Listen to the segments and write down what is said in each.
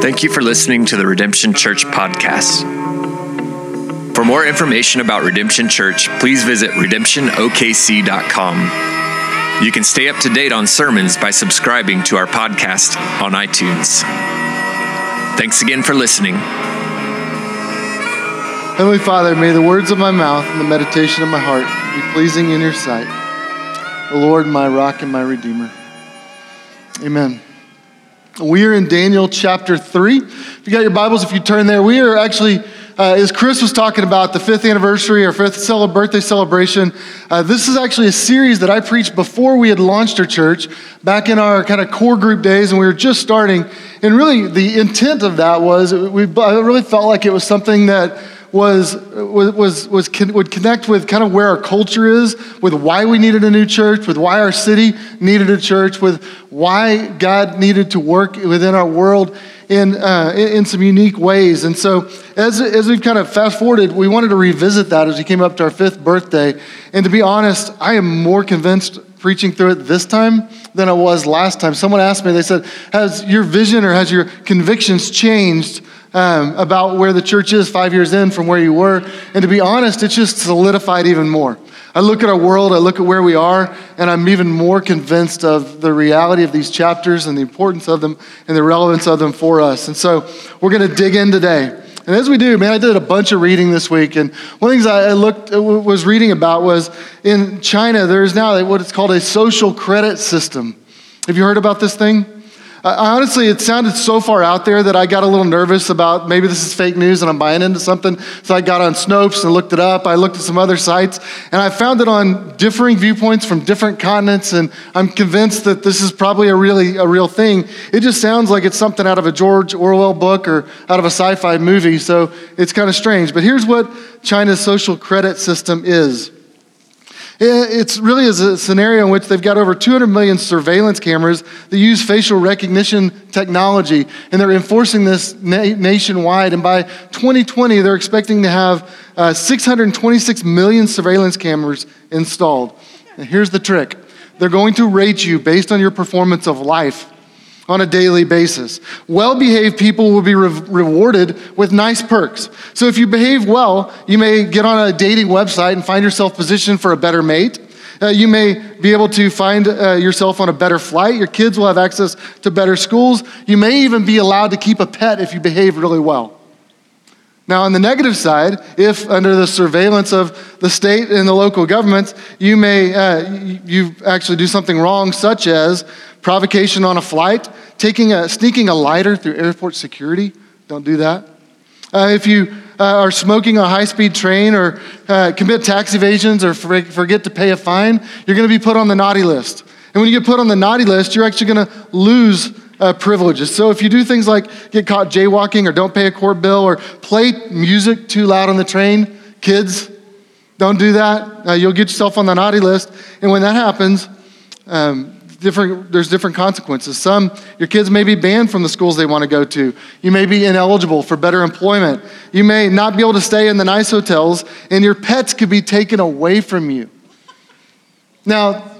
Thank you for listening to the Redemption Church podcast. For more information about Redemption Church, please visit redemptionokc.com. You can stay up to date on sermons by subscribing to our podcast on iTunes. Thanks again for listening. Heavenly Father, may the words of my mouth and the meditation of my heart be pleasing in your sight. The Lord, my rock and my redeemer. Amen. We are in Daniel chapter 3. If you got your Bibles, if you turn there, we are actually, uh, as Chris was talking about, the fifth anniversary or fifth cel- birthday celebration. Uh, this is actually a series that I preached before we had launched our church, back in our kind of core group days, and we were just starting. And really, the intent of that was, we, I really felt like it was something that was, was, was, was would connect with kind of where our culture is, with why we needed a new church, with why our city needed a church, with why God needed to work within our world in, uh, in some unique ways. And so, as, as we've kind of fast forwarded, we wanted to revisit that as we came up to our fifth birthday. And to be honest, I am more convinced preaching through it this time than I was last time. Someone asked me, they said, Has your vision or has your convictions changed? Um, about where the church is five years in from where you were. And to be honest, it's just solidified even more. I look at our world, I look at where we are, and I'm even more convinced of the reality of these chapters and the importance of them and the relevance of them for us. And so we're going to dig in today. And as we do, man, I did a bunch of reading this week, and one of the things I looked was reading about was in China. There is now what it's called a social credit system. Have you heard about this thing? Uh, honestly, it sounded so far out there that I got a little nervous about maybe this is fake news and I'm buying into something. So I got on Snopes and looked it up. I looked at some other sites and I found it on differing viewpoints from different continents. And I'm convinced that this is probably a really a real thing. It just sounds like it's something out of a George Orwell book or out of a sci-fi movie. So it's kind of strange. But here's what China's social credit system is. It's really is a scenario in which they've got over 200 million surveillance cameras that use facial recognition technology, and they're enforcing this na- nationwide. And by 2020, they're expecting to have uh, 626 million surveillance cameras installed. And here's the trick they're going to rate you based on your performance of life on a daily basis. Well behaved people will be re- rewarded with nice perks. So if you behave well, you may get on a dating website and find yourself positioned for a better mate. Uh, you may be able to find uh, yourself on a better flight. Your kids will have access to better schools. You may even be allowed to keep a pet if you behave really well. Now, on the negative side, if under the surveillance of the state and the local governments, you may uh, you actually do something wrong, such as provocation on a flight, taking a, sneaking a lighter through airport security. Don't do that. Uh, if you uh, are smoking a high-speed train or uh, commit tax evasions or forget to pay a fine, you're going to be put on the naughty list. And when you get put on the naughty list, you're actually going to lose uh, privileges. So if you do things like get caught jaywalking or don't pay a court bill or play music too loud on the train, kids, don't do that. Uh, you'll get yourself on the naughty list. And when that happens, um, different, there's different consequences. Some, your kids may be banned from the schools they want to go to. You may be ineligible for better employment. You may not be able to stay in the nice hotels, and your pets could be taken away from you. Now,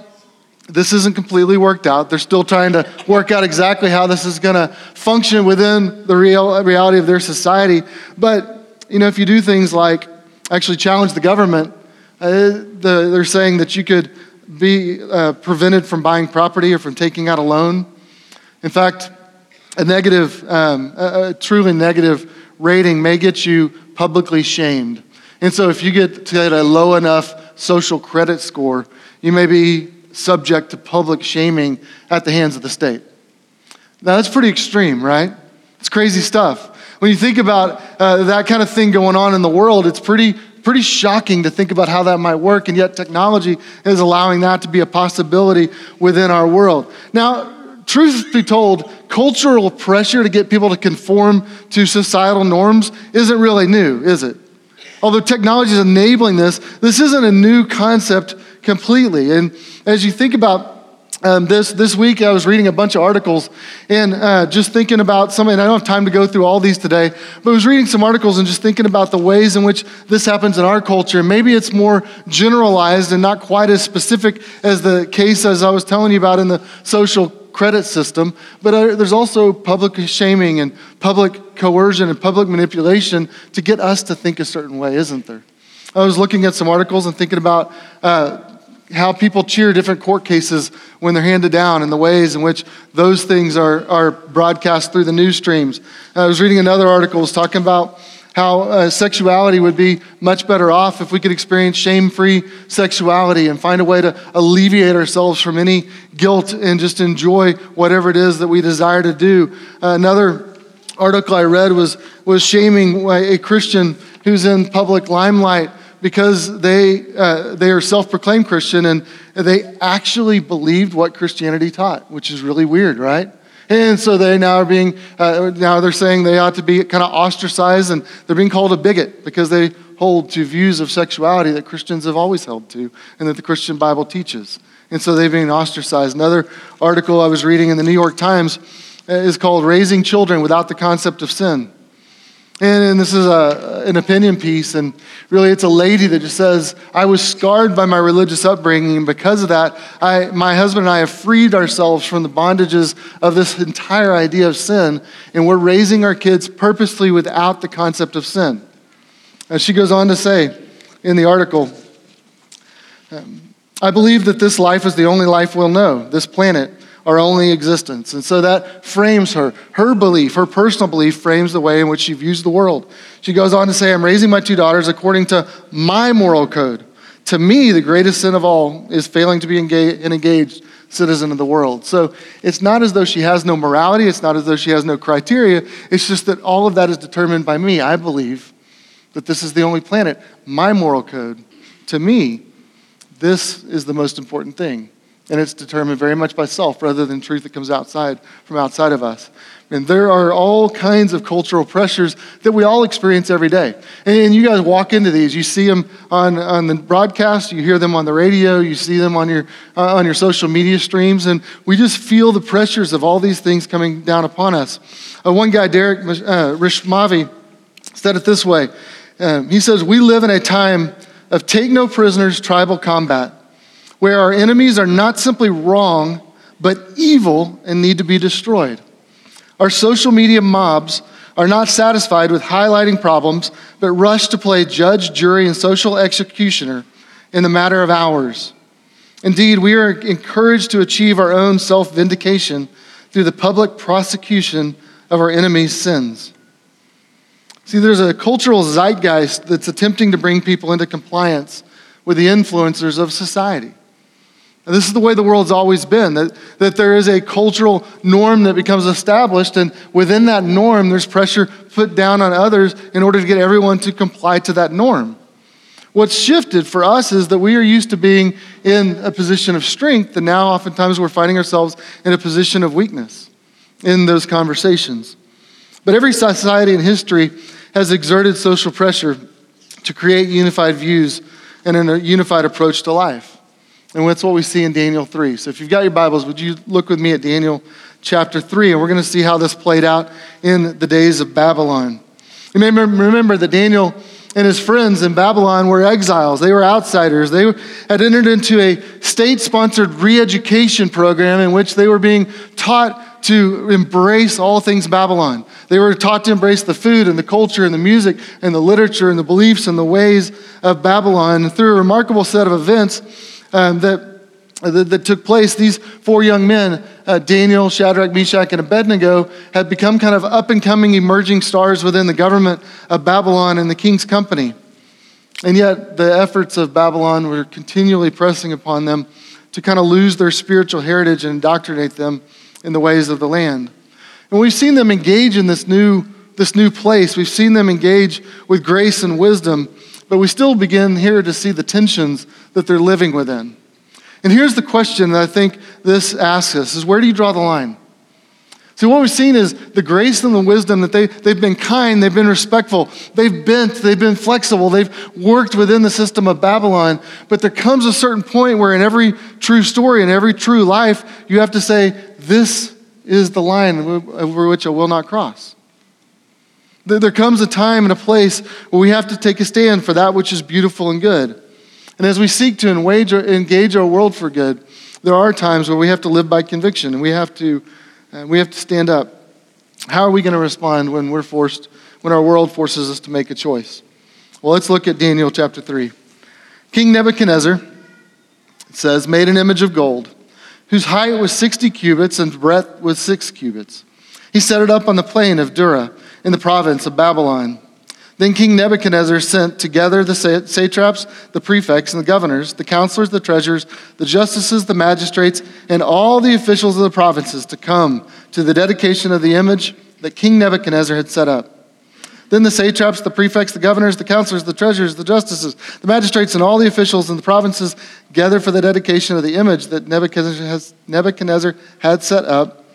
this isn't completely worked out. They're still trying to work out exactly how this is going to function within the real reality of their society. But, you know, if you do things like actually challenge the government, uh, the, they're saying that you could be uh, prevented from buying property or from taking out a loan. In fact, a negative, um, a, a truly negative rating may get you publicly shamed. And so if you get to a low enough social credit score, you may be subject to public shaming at the hands of the state. Now, that's pretty extreme, right? It's crazy stuff. When you think about uh, that kind of thing going on in the world, it's pretty, pretty shocking to think about how that might work, and yet technology is allowing that to be a possibility within our world. Now, truth be told, cultural pressure to get people to conform to societal norms isn't really new, is it? Although technology is enabling this, this isn't a new concept completely. And as you think about um, this, this week I was reading a bunch of articles and uh, just thinking about some, and I don't have time to go through all these today, but I was reading some articles and just thinking about the ways in which this happens in our culture. Maybe it's more generalized and not quite as specific as the case as I was telling you about in the social credit system, but uh, there's also public shaming and public coercion and public manipulation to get us to think a certain way, isn't there? I was looking at some articles and thinking about uh, how people cheer different court cases when they're handed down and the ways in which those things are, are broadcast through the news streams. I was reading another article was talking about how uh, sexuality would be much better off if we could experience shame free sexuality and find a way to alleviate ourselves from any guilt and just enjoy whatever it is that we desire to do. Uh, another article I read was, was shaming a Christian who's in public limelight because they, uh, they are self proclaimed Christian and they actually believed what Christianity taught, which is really weird, right? And so they now are being, uh, now they're saying they ought to be kind of ostracized and they're being called a bigot because they hold to views of sexuality that Christians have always held to and that the Christian Bible teaches. And so they've been ostracized. Another article I was reading in the New York Times is called Raising Children Without the Concept of Sin. And, and this is a, an opinion piece, and really it's a lady that just says, I was scarred by my religious upbringing, and because of that, I, my husband and I have freed ourselves from the bondages of this entire idea of sin, and we're raising our kids purposely without the concept of sin. As she goes on to say in the article, um, I believe that this life is the only life we'll know, this planet our only existence. And so that frames her. Her belief, her personal belief, frames the way in which she views the world. She goes on to say, I'm raising my two daughters according to my moral code. To me, the greatest sin of all is failing to be an engaged citizen of the world. So it's not as though she has no morality, it's not as though she has no criteria. It's just that all of that is determined by me. I believe that this is the only planet, my moral code. To me, this is the most important thing. And it's determined very much by self rather than truth that comes outside from outside of us. And there are all kinds of cultural pressures that we all experience every day. And you guys walk into these. You see them on, on the broadcast, you hear them on the radio, you see them on your, uh, on your social media streams, and we just feel the pressures of all these things coming down upon us. Uh, one guy, Derek uh, Rishmawy, said it this way um, He says, We live in a time of take no prisoners tribal combat where our enemies are not simply wrong, but evil and need to be destroyed. Our social media mobs are not satisfied with highlighting problems, but rush to play judge, jury, and social executioner in the matter of hours. Indeed, we are encouraged to achieve our own self vindication through the public prosecution of our enemies' sins. See, there's a cultural zeitgeist that's attempting to bring people into compliance with the influencers of society. And this is the way the world's always been that, that there is a cultural norm that becomes established, and within that norm, there's pressure put down on others in order to get everyone to comply to that norm. What's shifted for us is that we are used to being in a position of strength, and now oftentimes we're finding ourselves in a position of weakness in those conversations. But every society in history has exerted social pressure to create unified views and a unified approach to life. And that's what we see in Daniel 3. So if you've got your Bibles, would you look with me at Daniel chapter 3? And we're going to see how this played out in the days of Babylon. You may remember that Daniel and his friends in Babylon were exiles. They were outsiders. They had entered into a state sponsored re education program in which they were being taught to embrace all things Babylon. They were taught to embrace the food and the culture and the music and the literature and the beliefs and the ways of Babylon. And through a remarkable set of events, um, that, that, that, took place, these four young men, uh, Daniel, Shadrach, Meshach, and Abednego, had become kind of up and coming emerging stars within the government of Babylon and the king's company. And yet, the efforts of Babylon were continually pressing upon them to kind of lose their spiritual heritage and indoctrinate them in the ways of the land. And we've seen them engage in this new, this new place. We've seen them engage with grace and wisdom. But we still begin here to see the tensions that they're living within. And here's the question that I think this asks us is where do you draw the line? See, what we've seen is the grace and the wisdom that they, they've been kind, they've been respectful, they've bent, they've been flexible, they've worked within the system of Babylon. But there comes a certain point where in every true story in every true life, you have to say, This is the line over which I will not cross. There comes a time and a place where we have to take a stand for that which is beautiful and good. And as we seek to engage our world for good, there are times where we have to live by conviction and we have to, uh, we have to stand up. How are we going to respond when we're forced, when our world forces us to make a choice? Well, let's look at Daniel chapter 3. King Nebuchadnezzar, it says, made an image of gold, whose height was 60 cubits and breadth was 6 cubits. He set it up on the plain of Dura in the province of Babylon. Then King Nebuchadnezzar sent together the satraps, the prefects, and the governors, the counselors, the treasurers, the justices, the magistrates, and all the officials of the provinces to come to the dedication of the image that King Nebuchadnezzar had set up. Then the satraps, the prefects, the governors, the counselors, the treasurers, the justices, the magistrates, and all the officials in the provinces gathered for the dedication of the image that Nebuchadnezzar had set up.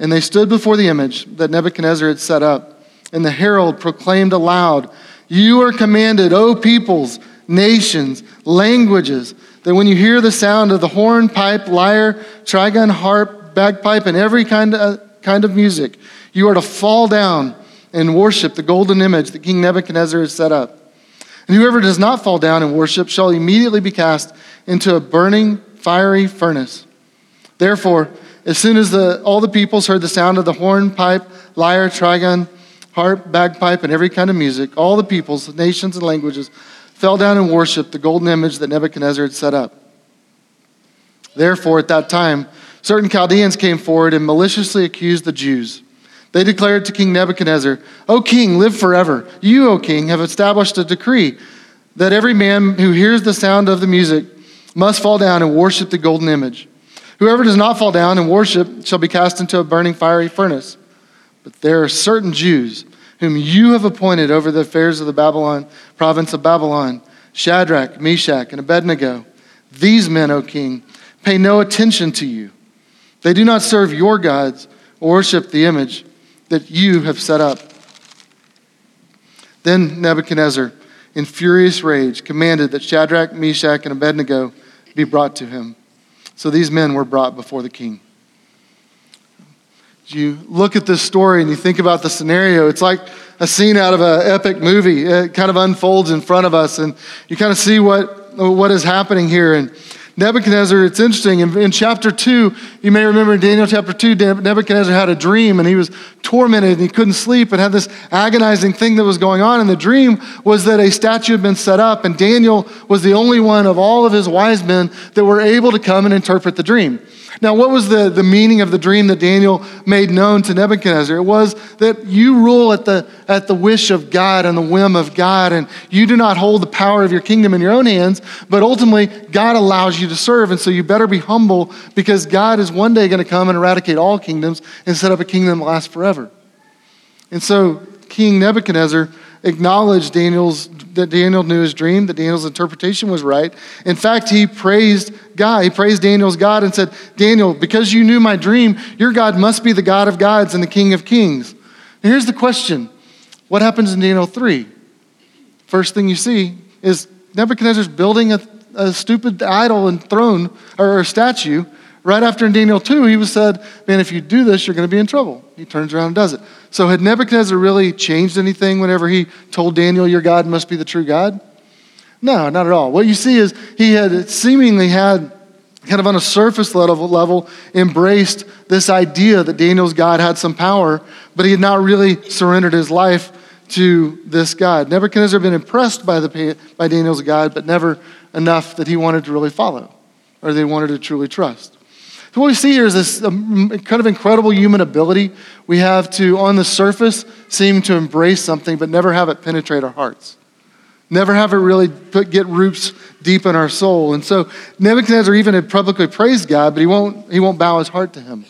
And they stood before the image that Nebuchadnezzar had set up. And the herald proclaimed aloud, You are commanded, O peoples, nations, languages, that when you hear the sound of the horn, pipe, lyre, trigon, harp, bagpipe, and every kind of, kind of music, you are to fall down and worship the golden image that King Nebuchadnezzar has set up. And whoever does not fall down and worship shall immediately be cast into a burning, fiery furnace. Therefore, as soon as the, all the peoples heard the sound of the horn, pipe, lyre, trigon, harp, bagpipe, and every kind of music, all the peoples, nations, and languages fell down and worshiped the golden image that Nebuchadnezzar had set up. Therefore, at that time, certain Chaldeans came forward and maliciously accused the Jews. They declared to King Nebuchadnezzar, O king, live forever. You, O king, have established a decree that every man who hears the sound of the music must fall down and worship the golden image. Whoever does not fall down and worship shall be cast into a burning fiery furnace. But there are certain Jews whom you have appointed over the affairs of the Babylon province of Babylon, Shadrach, Meshach, and Abednego. These men, O king, pay no attention to you. They do not serve your gods or worship the image that you have set up. Then Nebuchadnezzar, in furious rage, commanded that Shadrach, Meshach, and Abednego be brought to him. So these men were brought before the king you look at this story and you think about the scenario, it's like a scene out of an epic movie. It kind of unfolds in front of us, and you kind of see what, what is happening here. And Nebuchadnezzar, it's interesting. In, in chapter 2, you may remember in Daniel chapter 2, Nebuchadnezzar had a dream and he was tormented and he couldn't sleep and had this agonizing thing that was going on. And the dream was that a statue had been set up, and Daniel was the only one of all of his wise men that were able to come and interpret the dream. Now, what was the, the meaning of the dream that Daniel made known to Nebuchadnezzar? It was that you rule at the, at the wish of God and the whim of God, and you do not hold the power of your kingdom in your own hands, but ultimately, God allows you to serve. And so you better be humble because God is one day going to come and eradicate all kingdoms and set up a kingdom that lasts forever. And so King Nebuchadnezzar acknowledged Daniel's that Daniel knew his dream, that Daniel's interpretation was right. In fact, he praised God. He praised Daniel's God and said, Daniel, because you knew my dream, your God must be the God of gods and the King of kings. And here's the question What happens in Daniel 3? First thing you see is Nebuchadnezzar's building a, a stupid idol and throne or a statue Right after in Daniel 2, he was said, Man, if you do this, you're going to be in trouble. He turns around and does it. So had Nebuchadnezzar really changed anything whenever he told Daniel, Your God must be the true God? No, not at all. What you see is he had seemingly had kind of on a surface level, level embraced this idea that Daniel's God had some power, but he had not really surrendered his life to this God. Nebuchadnezzar had been impressed by, the, by Daniel's God, but never enough that he wanted to really follow or they wanted to truly trust. So what we see here is this um, kind of incredible human ability we have to, on the surface, seem to embrace something, but never have it penetrate our hearts. Never have it really put, get roots deep in our soul. And so Nebuchadnezzar even had publicly praised God, but he won't, he won't bow his heart to him.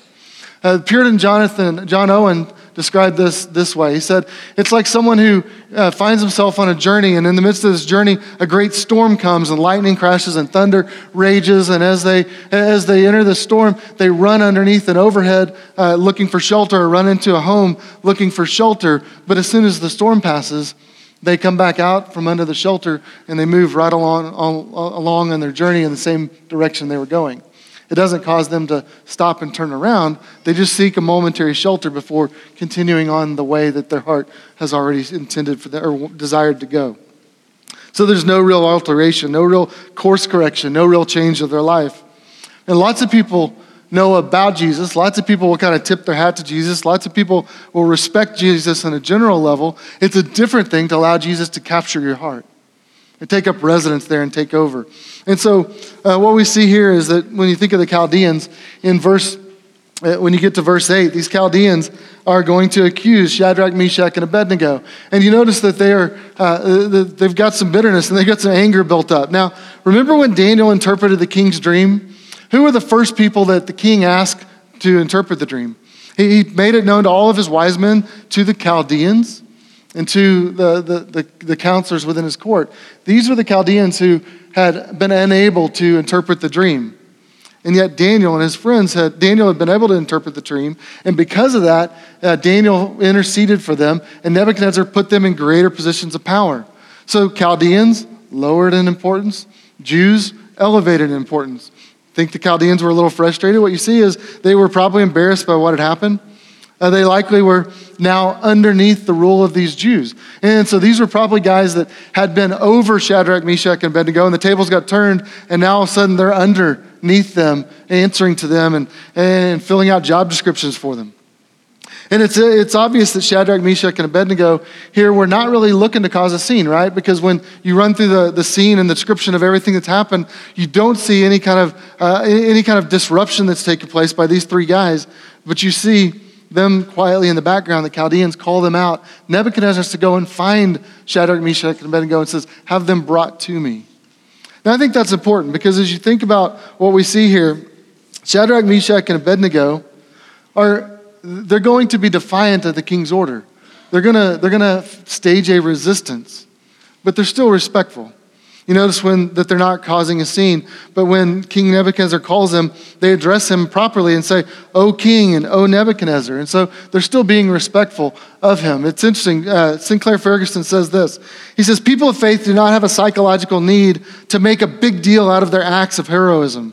Uh, Puritan Jonathan, John Owen described this this way. He said, It's like someone who uh, finds himself on a journey, and in the midst of this journey, a great storm comes, and lightning crashes, and thunder rages. And as they, as they enter the storm, they run underneath an overhead uh, looking for shelter, or run into a home looking for shelter. But as soon as the storm passes, They come back out from under the shelter and they move right along, along on their journey in the same direction they were going. It doesn't cause them to stop and turn around. They just seek a momentary shelter before continuing on the way that their heart has already intended for them or desired to go. So there's no real alteration, no real course correction, no real change of their life. And lots of people know about Jesus. Lots of people will kind of tip their hat to Jesus. Lots of people will respect Jesus on a general level. It's a different thing to allow Jesus to capture your heart take up residence there and take over. And so, uh, what we see here is that when you think of the Chaldeans, in verse, uh, when you get to verse 8, these Chaldeans are going to accuse Shadrach, Meshach, and Abednego. And you notice that they are, uh, they've got some bitterness and they've got some anger built up. Now, remember when Daniel interpreted the king's dream? Who were the first people that the king asked to interpret the dream? He, he made it known to all of his wise men, to the Chaldeans and to the, the, the, the, counselors within his court. These were the Chaldeans who had been unable to interpret the dream. And yet Daniel and his friends had, Daniel had been able to interpret the dream. And because of that, uh, Daniel interceded for them, and Nebuchadnezzar put them in greater positions of power. So Chaldeans lowered in importance, Jews elevated in importance. Think the Chaldeans were a little frustrated? What you see is they were probably embarrassed by what had happened. Uh, they likely were now underneath the rule of these Jews. And so these were probably guys that had been over Shadrach, Meshach, and Abednego, and the tables got turned, and now all of a sudden they're underneath them, answering to them, and, and filling out job descriptions for them. And it's, it's obvious that Shadrach, Meshach, and Abednego here were not really looking to cause a scene, right? Because when you run through the, the scene and the description of everything that's happened, you don't see any kind of, uh, any kind of disruption that's taken place by these three guys, but you see them quietly in the background. The Chaldeans call them out. Nebuchadnezzar has to go and find Shadrach, Meshach, and Abednego and says, Have them brought to me. Now, I think that's important because as you think about what we see here, Shadrach, Meshach, and Abednego are they're going to be defiant of the king's order. They're to, they're to stage a resistance, but they're still respectful. You notice when that they're not causing a scene, but when King Nebuchadnezzar calls them, they address him properly and say, "O King" and "O Nebuchadnezzar," and so they're still being respectful of him. It's interesting. Uh, Sinclair Ferguson says this. He says, "People of faith do not have a psychological need to make a big deal out of their acts of heroism."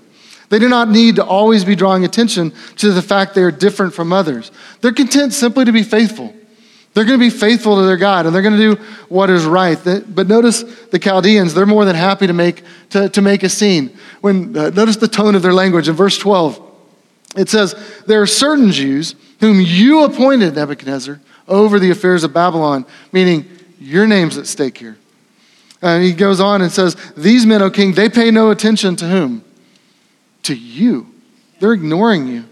They do not need to always be drawing attention to the fact they are different from others. They're content simply to be faithful. They're going to be faithful to their God and they're going to do what is right. But notice the Chaldeans, they're more than happy to make, to, to make a scene. When, uh, notice the tone of their language in verse 12. It says, There are certain Jews whom you appointed, Nebuchadnezzar, over the affairs of Babylon, meaning your name's at stake here. And he goes on and says, These men, O king, they pay no attention to whom? To you. They're ignoring you.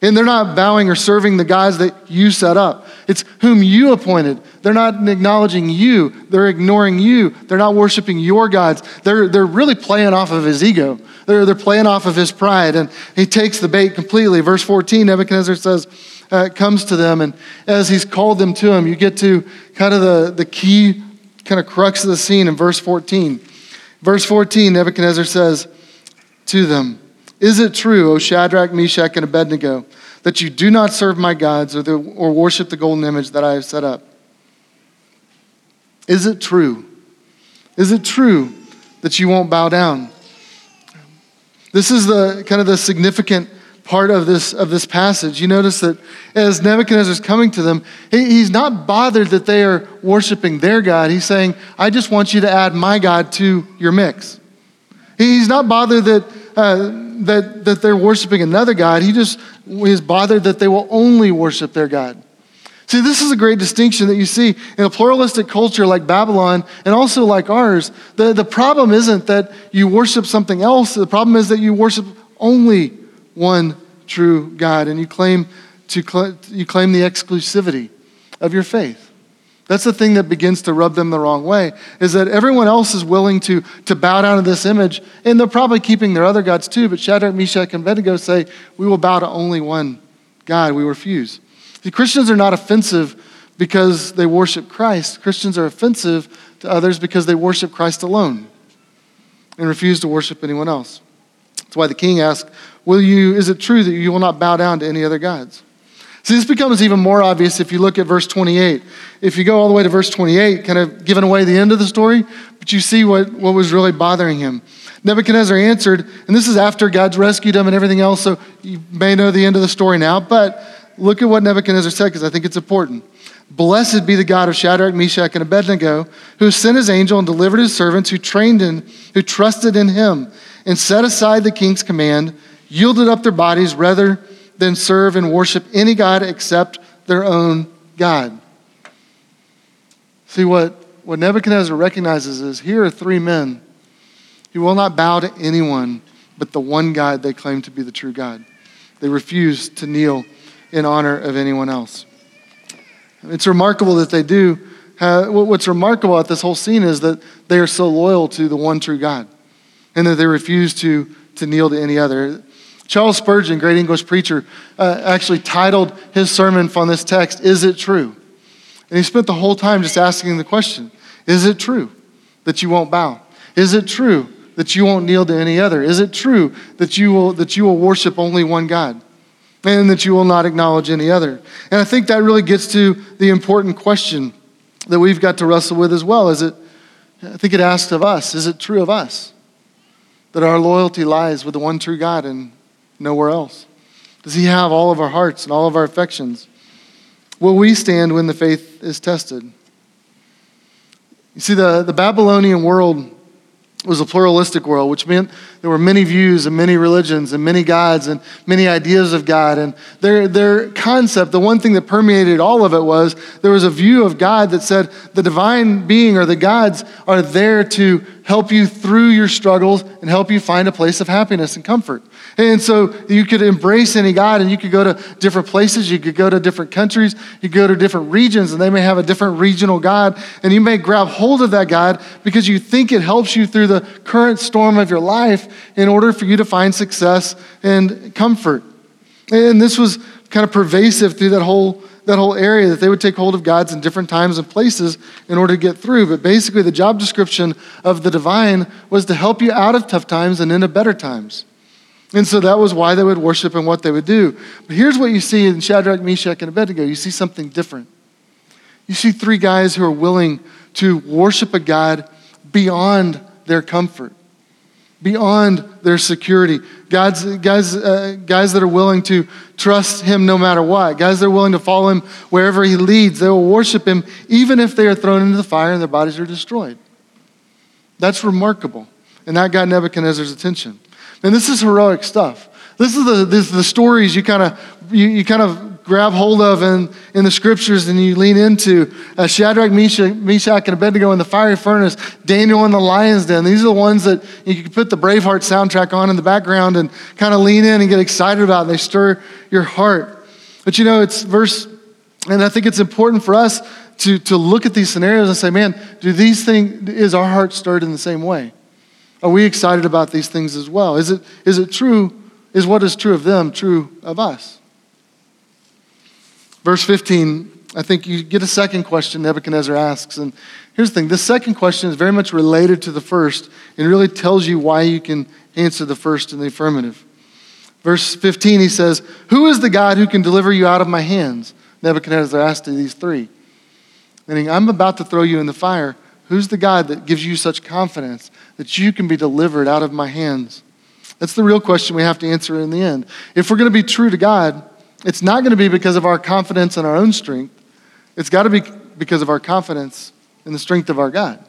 And they're not bowing or serving the gods that you set up. It's whom you appointed. They're not acknowledging you. They're ignoring you. They're not worshiping your gods. They're, they're really playing off of his ego. They're, they're playing off of his pride. And he takes the bait completely. Verse 14, Nebuchadnezzar says, uh, comes to them. And as he's called them to him, you get to kind of the, the key kind of crux of the scene in verse 14. Verse 14, Nebuchadnezzar says to them, is it true, O Shadrach, Meshach, and Abednego, that you do not serve my gods or, the, or worship the golden image that I have set up? Is it true? Is it true that you won't bow down? This is the kind of the significant part of this of this passage. You notice that as Nebuchadnezzar is coming to them, he, he's not bothered that they are worshiping their God. He's saying, "I just want you to add my God to your mix." He's not bothered that uh, that, that they're worshiping another God. He just is bothered that they will only worship their God. See, this is a great distinction that you see in a pluralistic culture like Babylon and also like ours. The, the problem isn't that you worship something else, the problem is that you worship only one true God and you claim, to, you claim the exclusivity of your faith. That's the thing that begins to rub them the wrong way, is that everyone else is willing to, to bow down to this image, and they're probably keeping their other gods too, but Shadrach, Meshach, and Abednego say, we will bow to only one God, we refuse. See, Christians are not offensive because they worship Christ. Christians are offensive to others because they worship Christ alone and refuse to worship anyone else. That's why the king asked, will you, is it true that you will not bow down to any other gods? See, this becomes even more obvious if you look at verse 28. If you go all the way to verse 28, kind of giving away the end of the story, but you see what, what was really bothering him. Nebuchadnezzar answered, and this is after God's rescued him and everything else, so you may know the end of the story now, but look at what Nebuchadnezzar said because I think it's important. Blessed be the God of Shadrach, Meshach, and Abednego, who sent his angel and delivered his servants who trained in, who trusted in him, and set aside the king's command, yielded up their bodies rather than serve and worship any God except their own God. See, what, what Nebuchadnezzar recognizes is here are three men who will not bow to anyone but the one God they claim to be the true God. They refuse to kneel in honor of anyone else. It's remarkable that they do. Have, what's remarkable about this whole scene is that they are so loyal to the one true God and that they refuse to, to kneel to any other. Charles Spurgeon, great English preacher, uh, actually titled his sermon from this text, Is It True? And he spent the whole time just asking the question Is it true that you won't bow? Is it true that you won't kneel to any other? Is it true that you will, that you will worship only one God? And that you will not acknowledge any other. And I think that really gets to the important question that we've got to wrestle with as well. Is it, I think it asks of us, is it true of us that our loyalty lies with the one true God and nowhere else? Does He have all of our hearts and all of our affections? Will we stand when the faith is tested? You see, the, the Babylonian world was a pluralistic world, which meant there were many views and many religions and many gods and many ideas of God. And their, their concept, the one thing that permeated all of it was there was a view of God that said the divine being or the gods are there to help you through your struggles and help you find a place of happiness and comfort. And so you could embrace any God and you could go to different places, you could go to different countries, you go to different regions, and they may have a different regional God. And you may grab hold of that God because you think it helps you through the current storm of your life in order for you to find success and comfort. And this was kind of pervasive through that whole that whole area that they would take hold of gods in different times and places in order to get through. But basically, the job description of the divine was to help you out of tough times and into better times. And so that was why they would worship and what they would do. But here's what you see in Shadrach, Meshach, and Abednego you see something different. You see three guys who are willing to worship a God beyond their comfort beyond their security. God's, guys, uh, guys that are willing to trust Him no matter what. Guys that are willing to follow Him wherever He leads. They will worship Him even if they are thrown into the fire and their bodies are destroyed. That's remarkable. And that got Nebuchadnezzar's attention. And this is heroic stuff. This is the, this, the stories you kind of you, you kind of grab hold of in, in the scriptures and you lean into. Uh, Shadrach, Meshach, Meshach, and Abednego in the fiery furnace, Daniel in the lion's den. These are the ones that you can put the Braveheart soundtrack on in the background and kind of lean in and get excited about. They stir your heart. But you know, it's verse, and I think it's important for us to, to look at these scenarios and say, man, do these things, is our heart stirred in the same way? Are we excited about these things as well? Is it, is it true? Is what is true of them true of us? Verse 15, I think you get a second question Nebuchadnezzar asks. And here's the thing this second question is very much related to the first and really tells you why you can answer the first in the affirmative. Verse 15, he says, Who is the God who can deliver you out of my hands? Nebuchadnezzar asked these three. Meaning, I'm about to throw you in the fire. Who's the God that gives you such confidence that you can be delivered out of my hands? That's the real question we have to answer in the end. If we're going to be true to God, it's not going to be because of our confidence in our own strength. It's got to be because of our confidence in the strength of our God.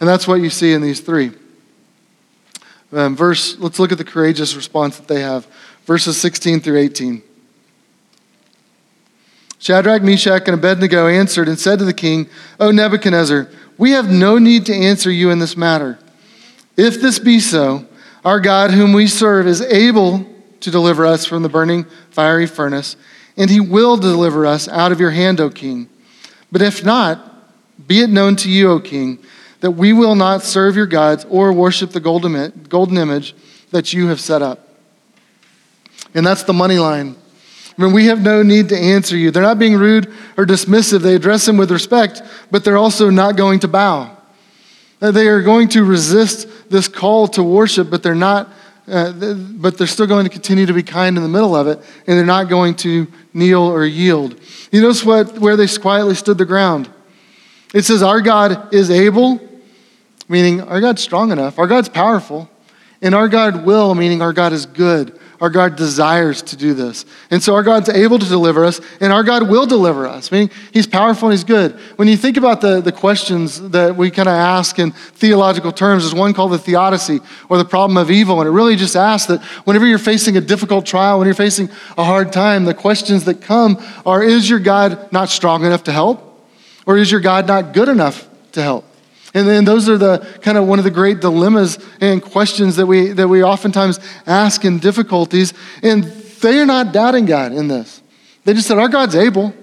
And that's what you see in these three. Um, verse, let's look at the courageous response that they have. Verses 16 through 18. Shadrach, Meshach, and Abednego answered and said to the king, O Nebuchadnezzar, we have no need to answer you in this matter. If this be so, our God, whom we serve, is able to deliver us from the burning fiery furnace, and he will deliver us out of your hand, O king. But if not, be it known to you, O king, that we will not serve your gods or worship the golden image that you have set up. And that's the money line. We have no need to answer you. They're not being rude or dismissive. They address him with respect, but they're also not going to bow. They are going to resist this call to worship, but they're not uh, but they're still going to continue to be kind in the middle of it, and they're not going to kneel or yield. You notice what, where they quietly stood the ground. It says, Our God is able, meaning our God's strong enough, our God's powerful, and our God will, meaning our God is good. Our God desires to do this. And so our God's able to deliver us, and our God will deliver us. Meaning He's powerful and He's good. When you think about the, the questions that we kind of ask in theological terms, there's one called the theodicy, or the problem of evil. And it really just asks that whenever you're facing a difficult trial, when you're facing a hard time, the questions that come are Is your God not strong enough to help? Or is your God not good enough to help? And then those are the kind of one of the great dilemmas and questions that we that we oftentimes ask in difficulties. And they are not doubting God in this. They just said, Our God's able.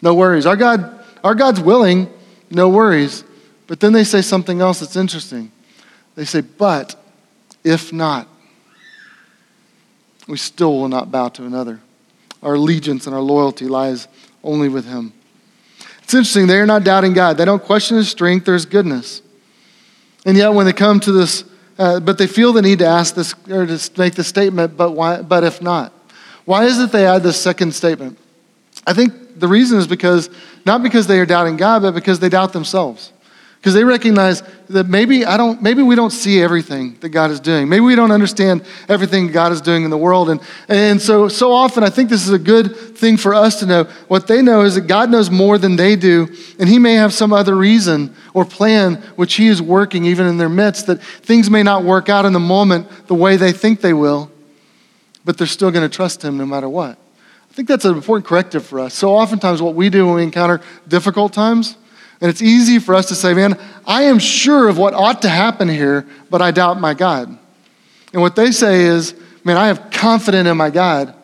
No worries. Our God, our God's willing, no worries. But then they say something else that's interesting. They say, But if not, we still will not bow to another. Our allegiance and our loyalty lies only with Him. It's interesting, they are not doubting God. They don't question his strength or his goodness. And yet, when they come to this, uh, but they feel the need to ask this or to make the statement, but, why, but if not? Why is it they add this second statement? I think the reason is because, not because they are doubting God, but because they doubt themselves because they recognize that maybe I don't maybe we don't see everything that God is doing. Maybe we don't understand everything God is doing in the world. And, and so so often I think this is a good thing for us to know. What they know is that God knows more than they do, and He may have some other reason or plan which He is working even in their midst, that things may not work out in the moment the way they think they will, but they're still going to trust Him no matter what. I think that's an important corrective for us. So oftentimes what we do when we encounter difficult times and it's easy for us to say, man, I am sure of what ought to happen here, but I doubt my God. And what they say is, man, I have confidence in my God,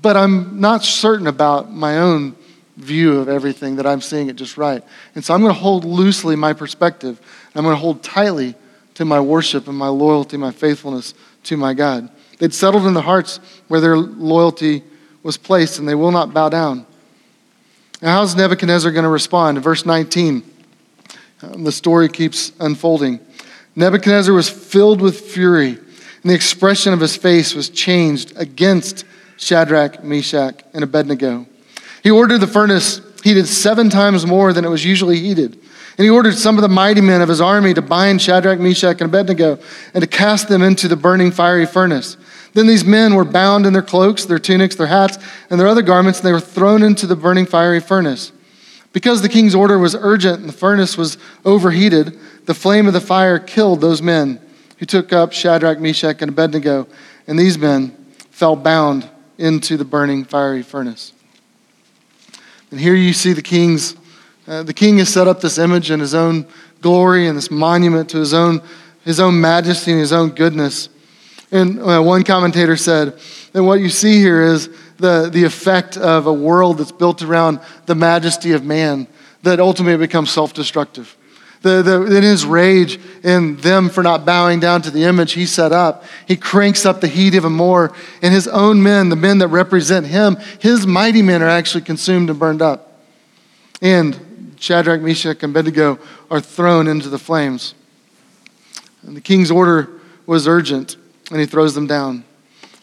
but I'm not certain about my own view of everything that I'm seeing it just right. And so I'm going to hold loosely my perspective. I'm going to hold tightly to my worship and my loyalty, my faithfulness to my God. They'd settled in the hearts where their loyalty was placed, and they will not bow down. Now, how's Nebuchadnezzar going to respond? Verse 19, um, the story keeps unfolding. Nebuchadnezzar was filled with fury, and the expression of his face was changed against Shadrach, Meshach, and Abednego. He ordered the furnace heated seven times more than it was usually heated. And he ordered some of the mighty men of his army to bind Shadrach, Meshach, and Abednego and to cast them into the burning fiery furnace. Then these men were bound in their cloaks, their tunics, their hats, and their other garments, and they were thrown into the burning fiery furnace. Because the king's order was urgent and the furnace was overheated, the flame of the fire killed those men who took up Shadrach, Meshach, and Abednego, and these men fell bound into the burning fiery furnace. And here you see the king's, uh, the king has set up this image in his own glory and this monument to his own, his own majesty and his own goodness. And uh, one commentator said that what you see here is the, the effect of a world that's built around the majesty of man that ultimately becomes self destructive. The, the, in his rage in them for not bowing down to the image he set up, he cranks up the heat even more. And his own men, the men that represent him, his mighty men are actually consumed and burned up. And Shadrach, Meshach, and Abednego are thrown into the flames. And the king's order was urgent and he throws them down.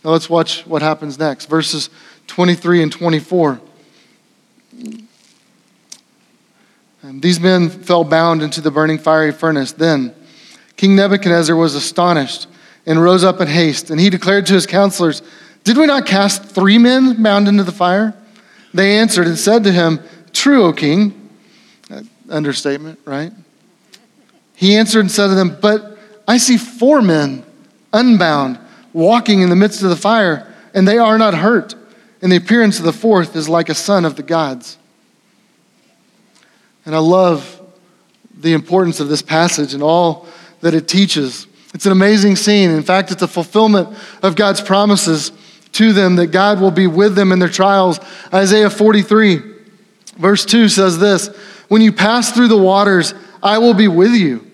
Now let's watch what happens next. Verses 23 and 24. And these men fell bound into the burning fiery furnace. Then King Nebuchadnezzar was astonished and rose up in haste, and he declared to his counselors, Did we not cast three men bound into the fire? They answered and said to him, True, O king. Understatement, right? He answered and said to them, But I see four men unbound, walking in the midst of the fire, and they are not hurt. And the appearance of the fourth is like a son of the gods. And I love the importance of this passage and all that it teaches. It's an amazing scene. In fact, it's a fulfillment of God's promises to them that God will be with them in their trials. Isaiah 43, verse 2 says this When you pass through the waters, I will be with you.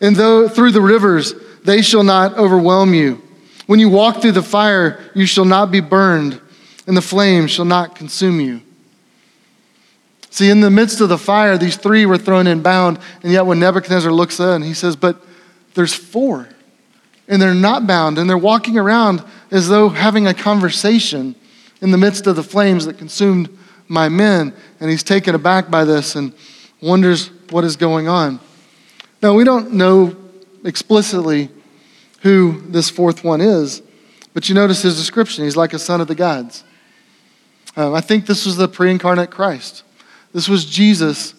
And though through the rivers, they shall not overwhelm you. When you walk through the fire, you shall not be burned, and the flame shall not consume you. See, in the midst of the fire, these three were thrown in bound, and yet when Nebuchadnezzar looks in, he says, But there's four. and they're not bound, and they're walking around as though having a conversation in the midst of the flames that consumed my men. And he's taken aback by this and wonders what is going on. Now, we don't know explicitly who this fourth one is, but you notice his description. He's like a son of the gods. Um, I think this was the pre incarnate Christ. This was Jesus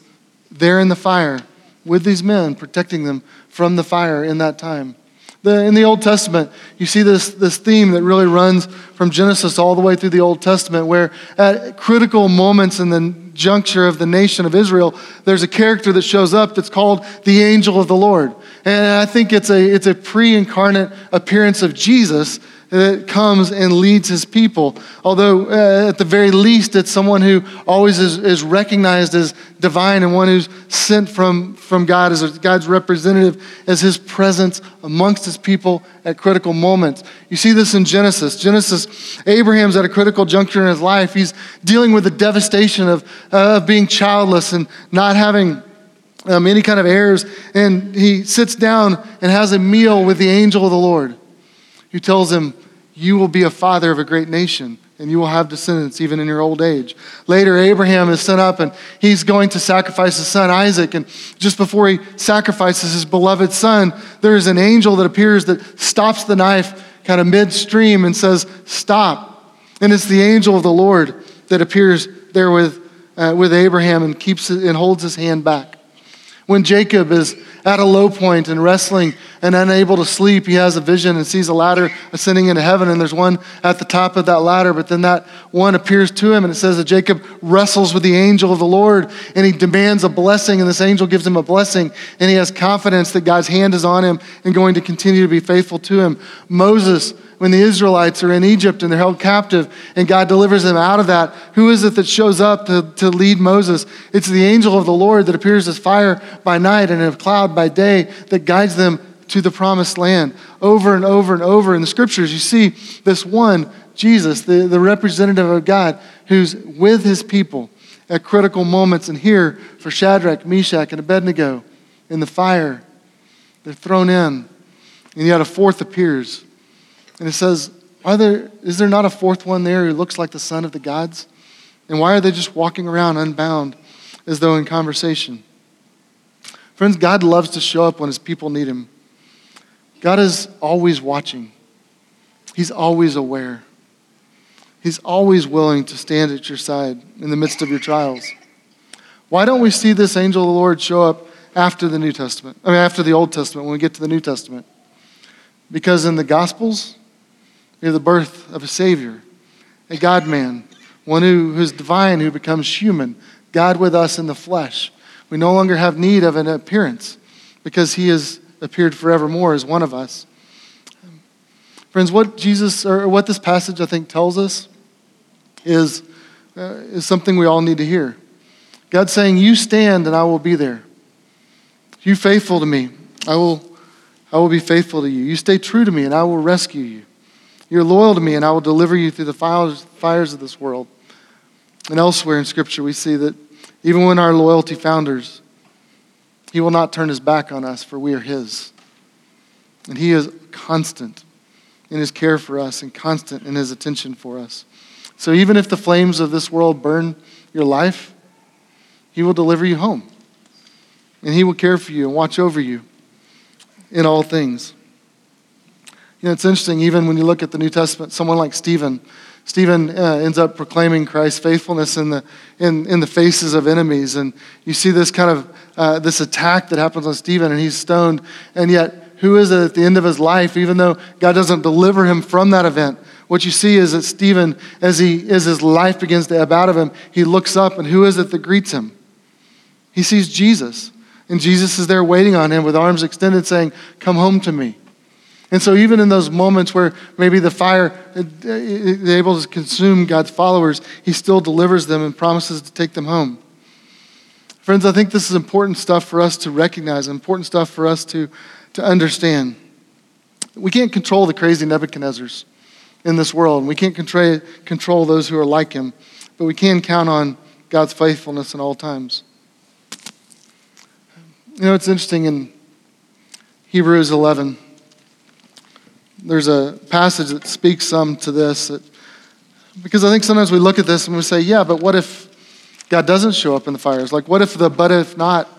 there in the fire with these men, protecting them from the fire in that time. The, in the Old Testament, you see this, this theme that really runs from Genesis all the way through the Old Testament, where at critical moments in the juncture of the nation of Israel, there's a character that shows up that's called the angel of the Lord. And I think it's a, it's a pre incarnate appearance of Jesus that comes and leads his people. Although, uh, at the very least, it's someone who always is, is recognized as divine and one who's sent from, from God as God's representative as his presence amongst his people at critical moments. You see this in Genesis. Genesis, Abraham's at a critical juncture in his life. He's dealing with the devastation of, uh, of being childless and not having. Um, any kind of heirs, and he sits down and has a meal with the angel of the Lord, who tells him, you will be a father of a great nation and you will have descendants even in your old age. Later, Abraham is sent up and he's going to sacrifice his son Isaac. And just before he sacrifices his beloved son, there is an angel that appears that stops the knife kind of midstream and says, Stop. And it's the angel of the Lord that appears there with, uh, with Abraham and keeps it, and holds his hand back. When Jacob is at a low point and wrestling and unable to sleep, he has a vision and sees a ladder ascending into heaven, and there's one at the top of that ladder. But then that one appears to him, and it says that Jacob wrestles with the angel of the Lord and he demands a blessing, and this angel gives him a blessing, and he has confidence that God's hand is on him and going to continue to be faithful to him. Moses when the Israelites are in Egypt and they're held captive and God delivers them out of that, who is it that shows up to, to lead Moses? It's the angel of the Lord that appears as fire by night and a cloud by day that guides them to the promised land. Over and over and over in the scriptures, you see this one, Jesus, the, the representative of God, who's with his people at critical moments. And here, for Shadrach, Meshach, and Abednego in the fire, they're thrown in. And yet a fourth appears and it says, Are there, Is there not a fourth one there who looks like the son of the gods? And why are they just walking around unbound as though in conversation? Friends, God loves to show up when his people need him. God is always watching, he's always aware. He's always willing to stand at your side in the midst of your trials. Why don't we see this angel of the Lord show up after the New Testament? I mean, after the Old Testament, when we get to the New Testament? Because in the Gospels, have the birth of a Savior, a God man, one who, who's divine, who becomes human, God with us in the flesh. We no longer have need of an appearance because he has appeared forevermore as one of us. Friends, what Jesus, or what this passage I think tells us is, uh, is something we all need to hear. God saying, You stand and I will be there. You faithful to me, I will, I will be faithful to you. You stay true to me and I will rescue you. You're loyal to me, and I will deliver you through the fires of this world. And elsewhere in Scripture, we see that even when our loyalty founders, He will not turn His back on us, for we are His. And He is constant in His care for us and constant in His attention for us. So even if the flames of this world burn your life, He will deliver you home. And He will care for you and watch over you in all things. You know, it's interesting, even when you look at the New Testament, someone like Stephen, Stephen uh, ends up proclaiming Christ's faithfulness in the, in, in the faces of enemies. And you see this kind of, uh, this attack that happens on Stephen, and he's stoned. And yet, who is it at the end of his life, even though God doesn't deliver him from that event? What you see is that Stephen, as, he, as his life begins to ebb out of him, he looks up, and who is it that greets him? He sees Jesus. And Jesus is there waiting on him with arms extended, saying, Come home to me. And so, even in those moments where maybe the fire uh, is able to consume God's followers, He still delivers them and promises to take them home. Friends, I think this is important stuff for us to recognize, important stuff for us to, to understand. We can't control the crazy Nebuchadnezzars in this world, we can't control those who are like him, but we can count on God's faithfulness in all times. You know, it's interesting in Hebrews 11 there's a passage that speaks some to this. That, because I think sometimes we look at this and we say, yeah, but what if God doesn't show up in the fires? Like, what if the but if not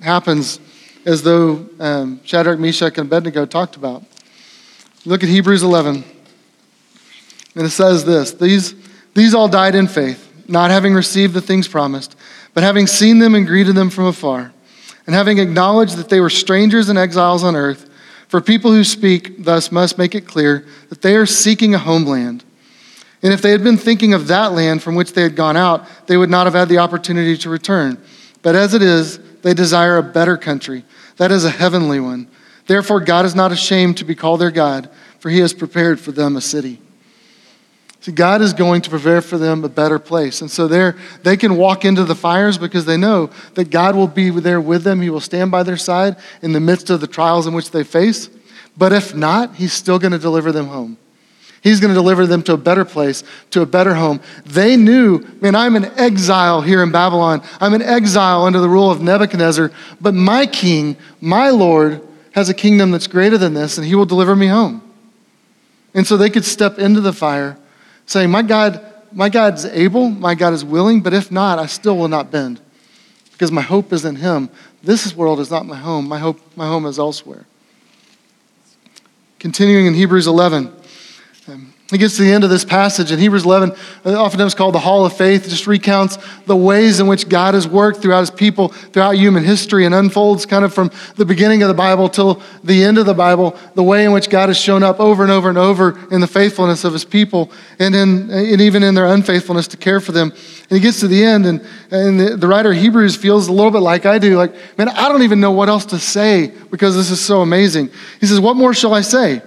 happens as though um, Shadrach, Meshach, and Abednego talked about? Look at Hebrews 11. And it says this these, these all died in faith, not having received the things promised, but having seen them and greeted them from afar, and having acknowledged that they were strangers and exiles on earth. For people who speak thus must make it clear that they are seeking a homeland. And if they had been thinking of that land from which they had gone out, they would not have had the opportunity to return. But as it is, they desire a better country, that is a heavenly one. Therefore, God is not ashamed to be called their God, for he has prepared for them a city. See, God is going to prepare for them a better place. And so they they can walk into the fires because they know that God will be there with them. He will stand by their side in the midst of the trials in which they face. But if not, He's still going to deliver them home. He's going to deliver them to a better place, to a better home. They knew, man, I'm an exile here in Babylon. I'm an exile under the rule of Nebuchadnezzar. But my king, my Lord, has a kingdom that's greater than this, and He will deliver me home. And so they could step into the fire saying, My God, my God is able, my God is willing, but if not, I still will not bend. Because my hope is in Him. This world is not my home. My hope, my home is elsewhere. Continuing in Hebrews 11. He gets to the end of this passage in Hebrews 11, uh, oftentimes called the Hall of Faith, just recounts the ways in which God has worked throughout his people, throughout human history, and unfolds kind of from the beginning of the Bible till the end of the Bible, the way in which God has shown up over and over and over in the faithfulness of his people, and, in, and even in their unfaithfulness to care for them. And he gets to the end, and, and the, the writer of Hebrews feels a little bit like I do, like, man, I don't even know what else to say because this is so amazing. He says, What more shall I say?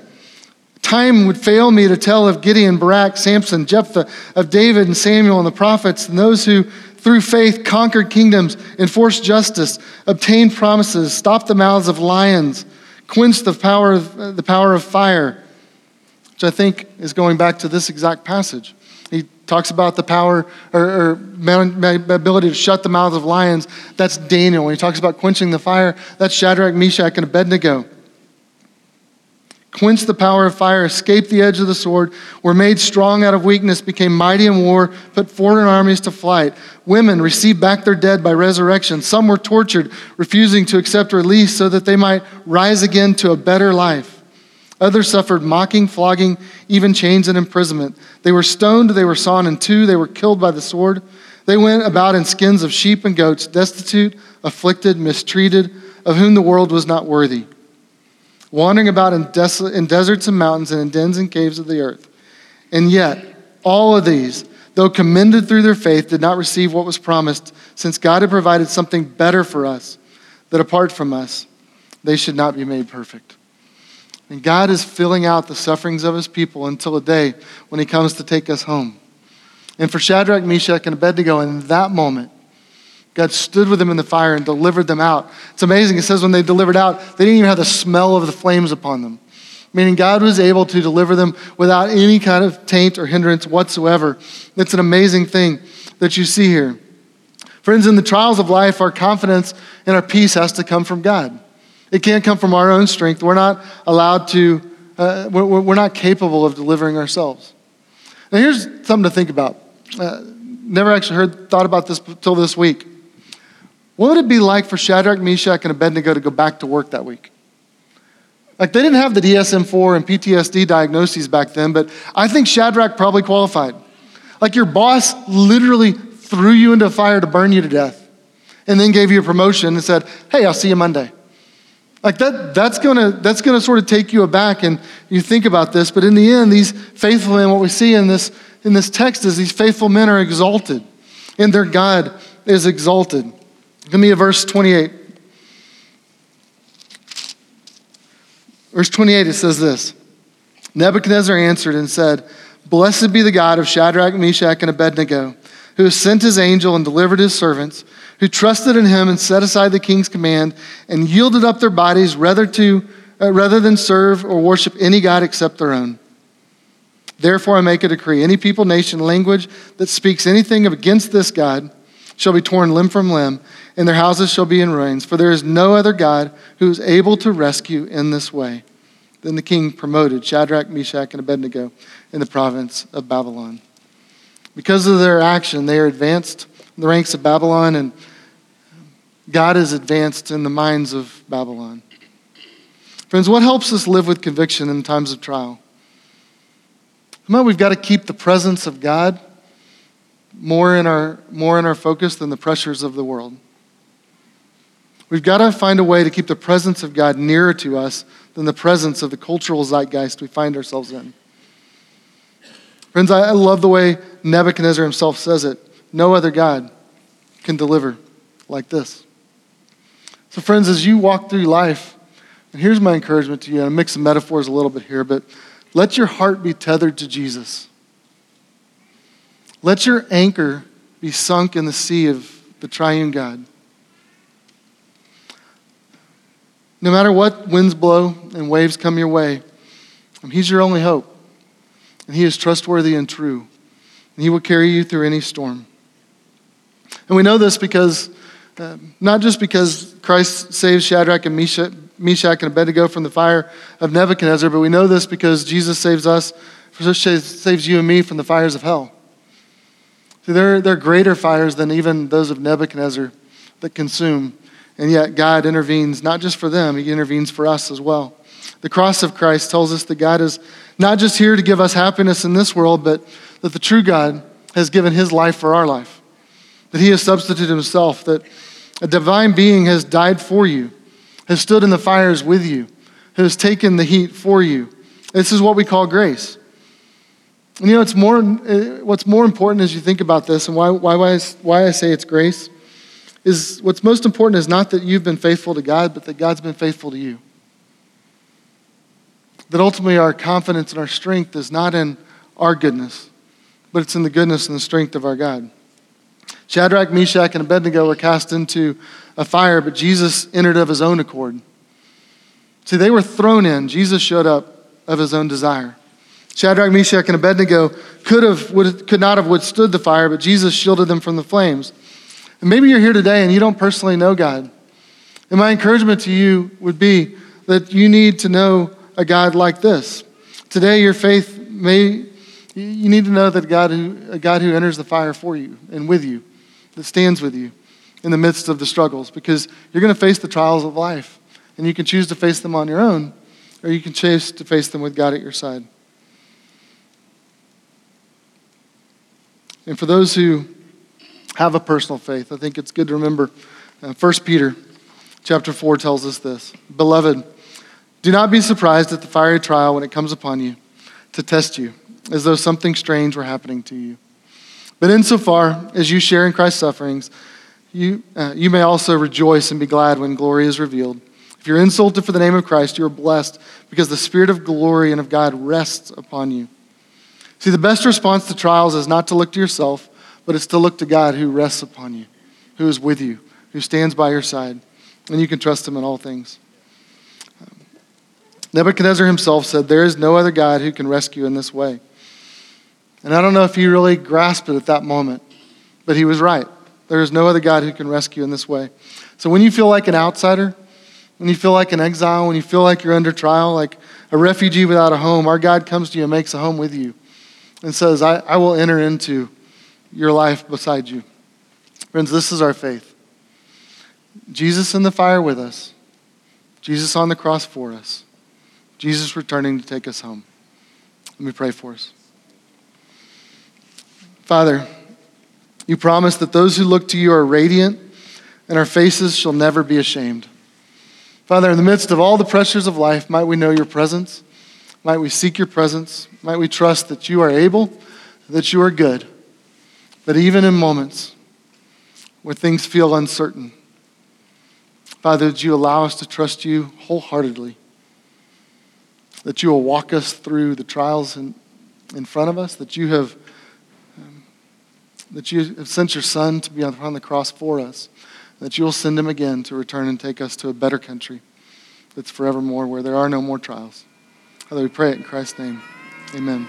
Time would fail me to tell of Gideon, Barak, Samson, Jephthah, of David and Samuel and the prophets, and those who, through faith, conquered kingdoms, enforced justice, obtained promises, stopped the mouths of lions, quenched the power of, uh, the power of fire, which I think is going back to this exact passage. He talks about the power or, or ability to shut the mouths of lions. That's Daniel. When he talks about quenching the fire, that's Shadrach, Meshach, and Abednego quenched the power of fire, escaped the edge of the sword, were made strong out of weakness, became mighty in war, put foreign armies to flight. Women received back their dead by resurrection. Some were tortured, refusing to accept release so that they might rise again to a better life. Others suffered mocking, flogging, even chains and imprisonment. They were stoned, they were sawn in two, they were killed by the sword. They went about in skins of sheep and goats, destitute, afflicted, mistreated, of whom the world was not worthy wandering about in, des- in deserts and mountains and in dens and caves of the earth. And yet, all of these, though commended through their faith, did not receive what was promised, since God had provided something better for us, that apart from us, they should not be made perfect. And God is filling out the sufferings of his people until a day when he comes to take us home. And for Shadrach, Meshach, and Abednego, in that moment, God stood with them in the fire and delivered them out. It's amazing. It says when they delivered out, they didn't even have the smell of the flames upon them. Meaning God was able to deliver them without any kind of taint or hindrance whatsoever. It's an amazing thing that you see here. Friends, in the trials of life, our confidence and our peace has to come from God. It can't come from our own strength. We're not allowed to, uh, we're, we're, not capable of delivering ourselves. Now, here's something to think about. Uh, never actually heard, thought about this until this week. What would it be like for Shadrach, Meshach, and Abednego to go back to work that week? Like, they didn't have the DSM 4 and PTSD diagnoses back then, but I think Shadrach probably qualified. Like, your boss literally threw you into a fire to burn you to death and then gave you a promotion and said, Hey, I'll see you Monday. Like that, that's gonna that's gonna sort of take you aback, and you think about this. But in the end, these faithful men, what we see in this in this text is these faithful men are exalted, and their God is exalted. Give me a verse 28. Verse 28, it says this Nebuchadnezzar answered and said, Blessed be the God of Shadrach, Meshach, and Abednego, who has sent his angel and delivered his servants, who trusted in him and set aside the king's command and yielded up their bodies rather, to, uh, rather than serve or worship any God except their own. Therefore, I make a decree any people, nation, language that speaks anything against this God shall be torn limb from limb, and their houses shall be in ruins. For there is no other God who is able to rescue in this way. Then the king promoted Shadrach, Meshach, and Abednego in the province of Babylon. Because of their action, they are advanced in the ranks of Babylon, and God is advanced in the minds of Babylon. Friends, what helps us live with conviction in times of trial? Come on, we've got to keep the presence of God more in our, more in our focus than the pressures of the world. We've got to find a way to keep the presence of God nearer to us than the presence of the cultural zeitgeist we find ourselves in. Friends, I love the way Nebuchadnezzar himself says it no other God can deliver like this. So, friends, as you walk through life, and here's my encouragement to you, and I mix some metaphors a little bit here, but let your heart be tethered to Jesus. Let your anchor be sunk in the sea of the triune God. No matter what winds blow and waves come your way, He's your only hope. And He is trustworthy and true. And He will carry you through any storm. And we know this because, uh, not just because Christ saved Shadrach and Meshach, Meshach and Abednego from the fire of Nebuchadnezzar, but we know this because Jesus saves us, saves you and me from the fires of hell. See, there, there are greater fires than even those of Nebuchadnezzar that consume. And yet, God intervenes not just for them, He intervenes for us as well. The cross of Christ tells us that God is not just here to give us happiness in this world, but that the true God has given His life for our life. That He has substituted Himself, that a divine being has died for you, has stood in the fires with you, has taken the heat for you. This is what we call grace. And you know, it's more, eh, what's more important as you think about this and why, why, why, I, why I say it's grace is what's most important is not that you've been faithful to God, but that God's been faithful to you. That ultimately our confidence and our strength is not in our goodness, but it's in the goodness and the strength of our God. Shadrach, Meshach, and Abednego were cast into a fire, but Jesus entered of his own accord. See, they were thrown in. Jesus showed up of his own desire. Shadrach, Meshach, and Abednego could, have, would, could not have withstood the fire, but Jesus shielded them from the flames. And maybe you're here today and you don't personally know God. And my encouragement to you would be that you need to know a God like this. Today, your faith may, you need to know that God who, a God who enters the fire for you and with you, that stands with you in the midst of the struggles, because you're going to face the trials of life. And you can choose to face them on your own, or you can choose to face them with God at your side. And for those who have a personal faith. I think it's good to remember. Uh, 1 Peter chapter 4 tells us this Beloved, do not be surprised at the fiery trial when it comes upon you to test you, as though something strange were happening to you. But insofar as you share in Christ's sufferings, you, uh, you may also rejoice and be glad when glory is revealed. If you're insulted for the name of Christ, you are blessed because the Spirit of glory and of God rests upon you. See, the best response to trials is not to look to yourself but it's to look to God who rests upon you, who is with you, who stands by your side, and you can trust him in all things. Nebuchadnezzar himself said, There is no other God who can rescue in this way. And I don't know if he really grasped it at that moment, but he was right. There is no other God who can rescue in this way. So when you feel like an outsider, when you feel like an exile, when you feel like you're under trial, like a refugee without a home, our God comes to you and makes a home with you and says, I, I will enter into your life beside you. Friends, this is our faith. Jesus in the fire with us, Jesus on the cross for us, Jesus returning to take us home. Let me pray for us. Father, you promise that those who look to you are radiant and our faces shall never be ashamed. Father, in the midst of all the pressures of life, might we know your presence. Might we seek your presence. Might we trust that you are able, that you are good. But even in moments where things feel uncertain, Father, that you allow us to trust you wholeheartedly, that you will walk us through the trials in, in front of us, that you have um, that you have sent your Son to be on the cross for us, that you'll send him again to return and take us to a better country that's forevermore, where there are no more trials. Father, we pray it in Christ's name. Amen.